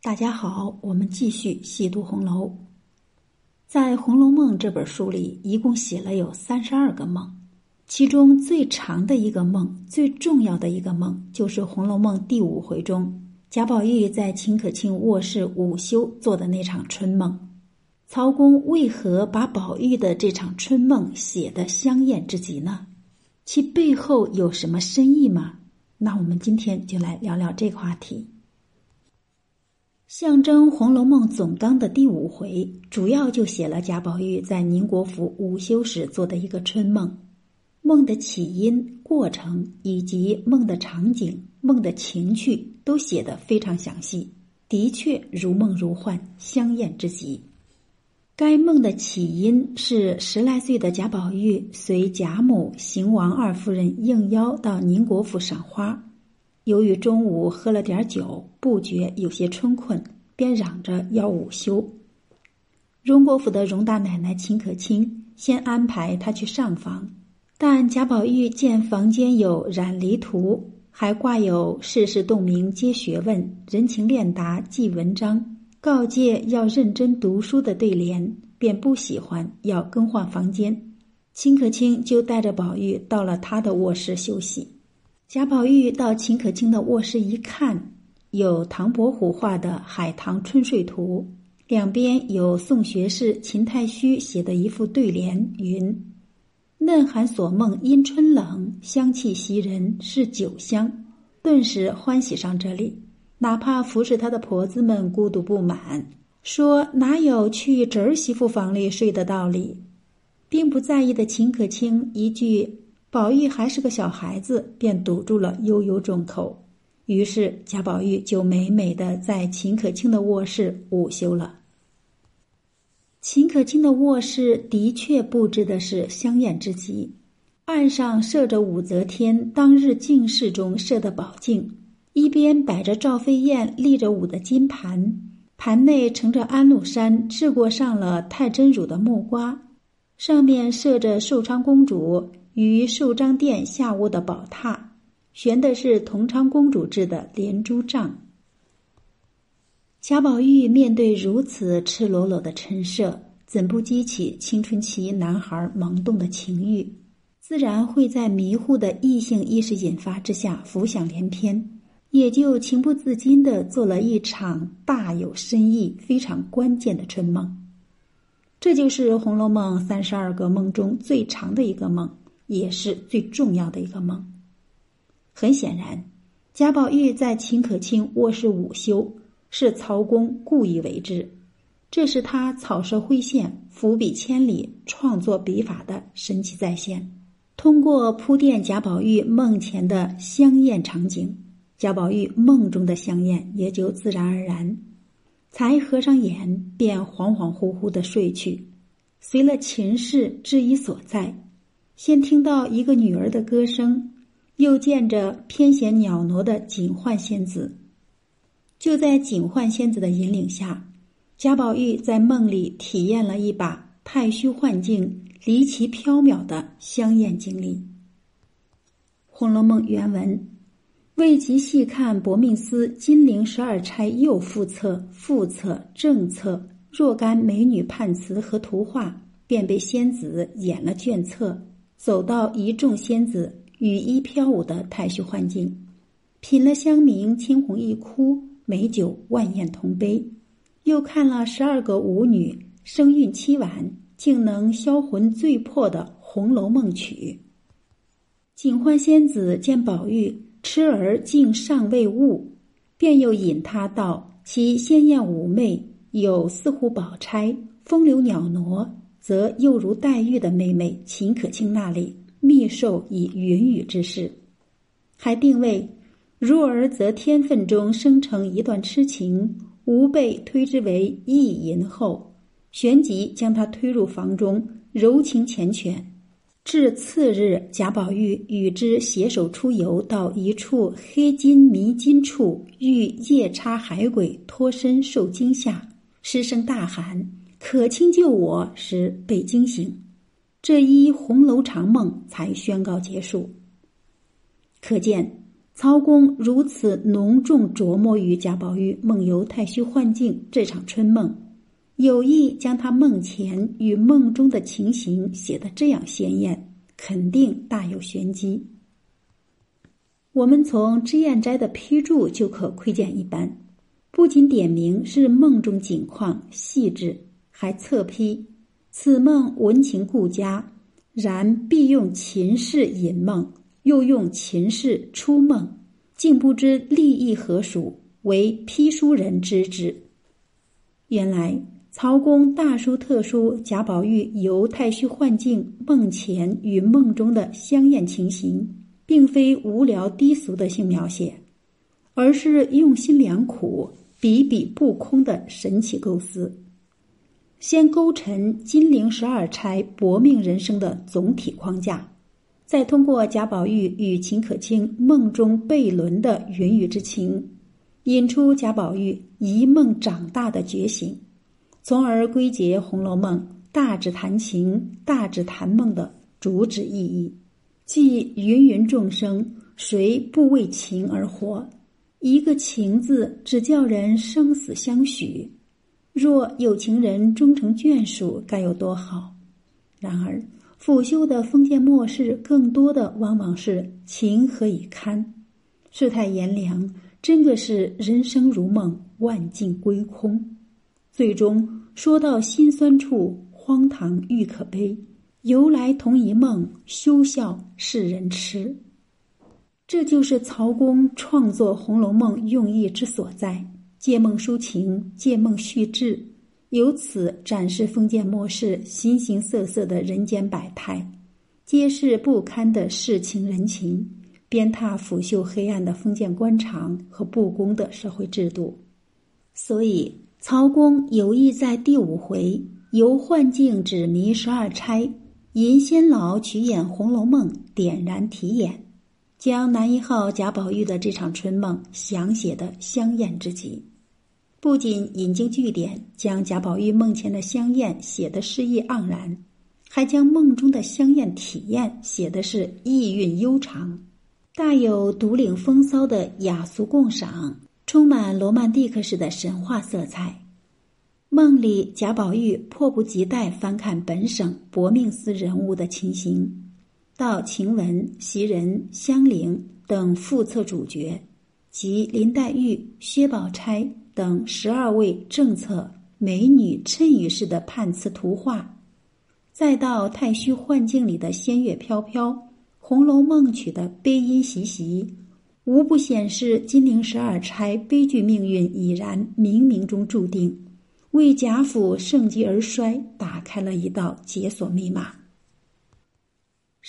大家好，我们继续细读红楼。在《红楼梦》这本书里，一共写了有三十二个梦，其中最长的一个梦、最重要的一个梦，就是《红楼梦》第五回中贾宝玉在秦可卿卧室午休做的那场春梦。曹公为何把宝玉的这场春梦写得香艳之极呢？其背后有什么深意吗？那我们今天就来聊聊这个话题。象征《红楼梦》总纲的第五回，主要就写了贾宝玉在宁国府午休时做的一个春梦。梦的起因、过程以及梦的场景、梦的情趣，都写得非常详细，的确如梦如幻，香艳之极。该梦的起因是十来岁的贾宝玉随贾母、邢王二夫人应邀到宁国府赏花。由于中午喝了点酒，不觉有些春困，便嚷着要午休。荣国府的荣大奶奶秦可卿先安排他去上房，但贾宝玉见房间有染离图，还挂有“世事洞明皆学问，人情练达记文章”，告诫要认真读书的对联，便不喜欢，要更换房间。秦可卿就带着宝玉到了他的卧室休息。贾宝玉到秦可卿的卧室一看，有唐伯虎画的《海棠春睡图》，两边有宋学士秦太虚写的一副对联，云：“嫩寒锁梦因春冷，香气袭人是酒香。”顿时欢喜上这里。哪怕服侍他的婆子们孤独不满，说哪有去侄儿媳妇房里睡的道理，并不在意的秦可卿一句。宝玉还是个小孩子，便堵住了悠悠众口。于是贾宝玉就美美的在秦可卿的卧室午休了。秦可卿的卧室的确布置的是香艳之极，案上设着武则天当日进士中设的宝镜，一边摆着赵飞燕立着舞的金盘，盘内盛着安禄山制过上了太真乳的木瓜，上面设着寿昌公主。于寿章殿下卧的宝榻，悬的是同昌公主制的连珠帐。贾宝玉面对如此赤裸裸的陈设，怎不激起青春期男孩萌动的情欲？自然会在迷糊的异性意识引发之下浮想联翩，也就情不自禁的做了一场大有深意、非常关键的春梦。这就是《红楼梦》三十二个梦中最长的一个梦。也是最重要的一个梦。很显然，贾宝玉在秦可卿卧室午休，是曹公故意为之。这是他草蛇灰线、伏笔千里创作笔法的神奇再现。通过铺垫贾宝玉梦前的香艳场景，贾宝玉梦中的香艳也就自然而然。才合上眼，便恍恍惚惚的睡去，随了秦氏之以所在。先听到一个女儿的歌声，又见着翩跹袅娜的锦幻仙子。就在锦幻仙子的引领下，贾宝玉在梦里体验了一把太虚幻境、离奇缥缈的香艳经历。《红楼梦》原文：未及细看薄命司金陵十二钗右副册、副册、正册若干美女判词和图画，便被仙子演了卷册。走到一众仙子羽衣飘舞的太虚幻境，品了香茗青红一哭，美酒万宴同杯，又看了十二个舞女声韵凄婉，竟能销魂醉魄的《红楼梦》曲。警幻仙子见宝玉痴儿竟尚未悟，便又引他到其鲜艳妩媚、有似乎宝钗、风流袅娜。则又如黛玉的妹妹秦可卿那里密授以云雨之事，还定位如儿则天分中生成一段痴情，吾辈推之为意淫后，旋即将他推入房中柔情缱绻。至次日，贾宝玉与之携手出游到一处黑金迷津处，遇夜叉海鬼脱身受惊吓，失声大喊。可卿救我时被惊醒，这一红楼长梦才宣告结束。可见，曹公如此浓重琢磨于贾宝玉梦游太虚幻境这场春梦，有意将他梦前与梦中的情形写得这样鲜艳，肯定大有玄机。我们从脂砚斋的批注就可窥见一斑，不仅点明是梦中景况细致，还侧批此梦文情顾佳，然必用秦氏引梦，又用秦氏出梦，竟不知利益何属，为批书人知之。原来曹公大书特书贾宝玉游太虚幻境梦前与梦中的香艳情形。并非无聊低俗的性描写，而是用心良苦、笔笔不空的神奇构思。先勾陈金陵十二钗薄命人生的总体框架，再通过贾宝玉与秦可卿梦中悖论的云雨之情，引出贾宝玉一梦长大的觉醒，从而归结《红楼梦》大指谈情、大指谈梦的主旨意义。即芸芸众生，谁不为情而活？一个“情”字，只叫人生死相许。若有情人终成眷属，该有多好！然而，腐朽的封建末世，更多的往往是情何以堪？世态炎凉，真的是人生如梦，万境归空。最终说到心酸处，荒唐欲可悲。由来同一梦，休笑世人痴。这就是曹公创作《红楼梦》用意之所在：借梦抒情，借梦叙志，由此展示封建末世形形色色的人间百态，揭示不堪的世情人情，鞭挞腐朽黑暗的封建官场和不公的社会制度。所以，曹公有意在第五回由幻境指迷十二钗。银仙老曲演《红楼梦》，点燃题眼，将男一号贾宝玉的这场春梦详写的香艳之极。不仅引经据典，将贾宝玉梦前的香艳写的诗意盎然，还将梦中的香艳体验写的是意蕴悠长，大有独领风骚的雅俗共赏，充满罗曼蒂克式的神话色彩。梦里，贾宝玉迫不及待翻看本省薄命司人物的情形，到晴雯、袭人、香菱等副册主角，及林黛玉、薛宝钗等十二位正册美女衬语式的判词图画，再到太虚幻境里的仙乐飘飘，《红楼梦》曲的悲音习习，无不显示金陵十二钗悲剧命运已然冥冥中注定。为贾府盛极而衰打开了一道解锁密码。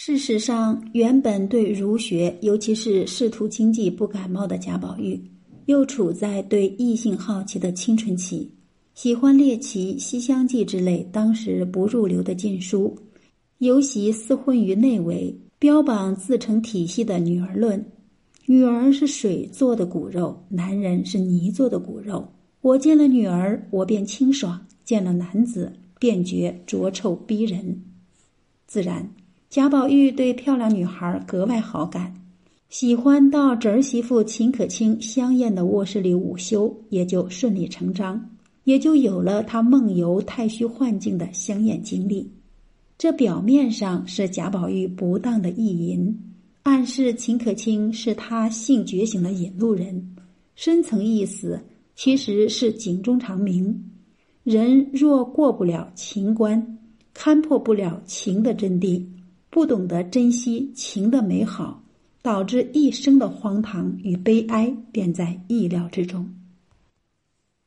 事实上，原本对儒学，尤其是仕途经济不感冒的贾宝玉，又处在对异性好奇的青春期，喜欢猎奇《西厢记》之类当时不入流的禁书，尤其厮混于内围，标榜自成体系的女儿论：女儿是水做的骨肉，男人是泥做的骨肉。我见了女儿，我便清爽；见了男子，便觉浊臭逼人。自然，贾宝玉对漂亮女孩格外好感，喜欢到侄儿媳妇秦可卿香艳的卧室里午休，也就顺理成章，也就有了他梦游太虚幻境的香艳经历。这表面上是贾宝玉不当的意淫，暗示秦可卿是他性觉醒的引路人，深层意思。其实是警钟长鸣，人若过不了情关，看破不了情的真谛，不懂得珍惜情的美好，导致一生的荒唐与悲哀，便在意料之中。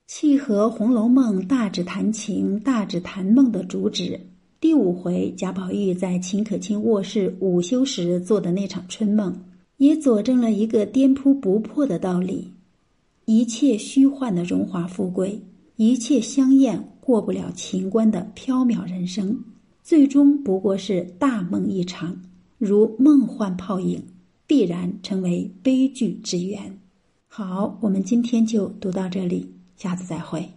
契合《红楼梦》大指谈情、大指谈梦的主旨，第五回贾宝玉在秦可卿卧室午休时做的那场春梦，也佐证了一个颠扑不破的道理。一切虚幻的荣华富贵，一切香艳过不了情关的缥缈人生，最终不过是大梦一场，如梦幻泡影，必然成为悲剧之源。好，我们今天就读到这里，下次再会。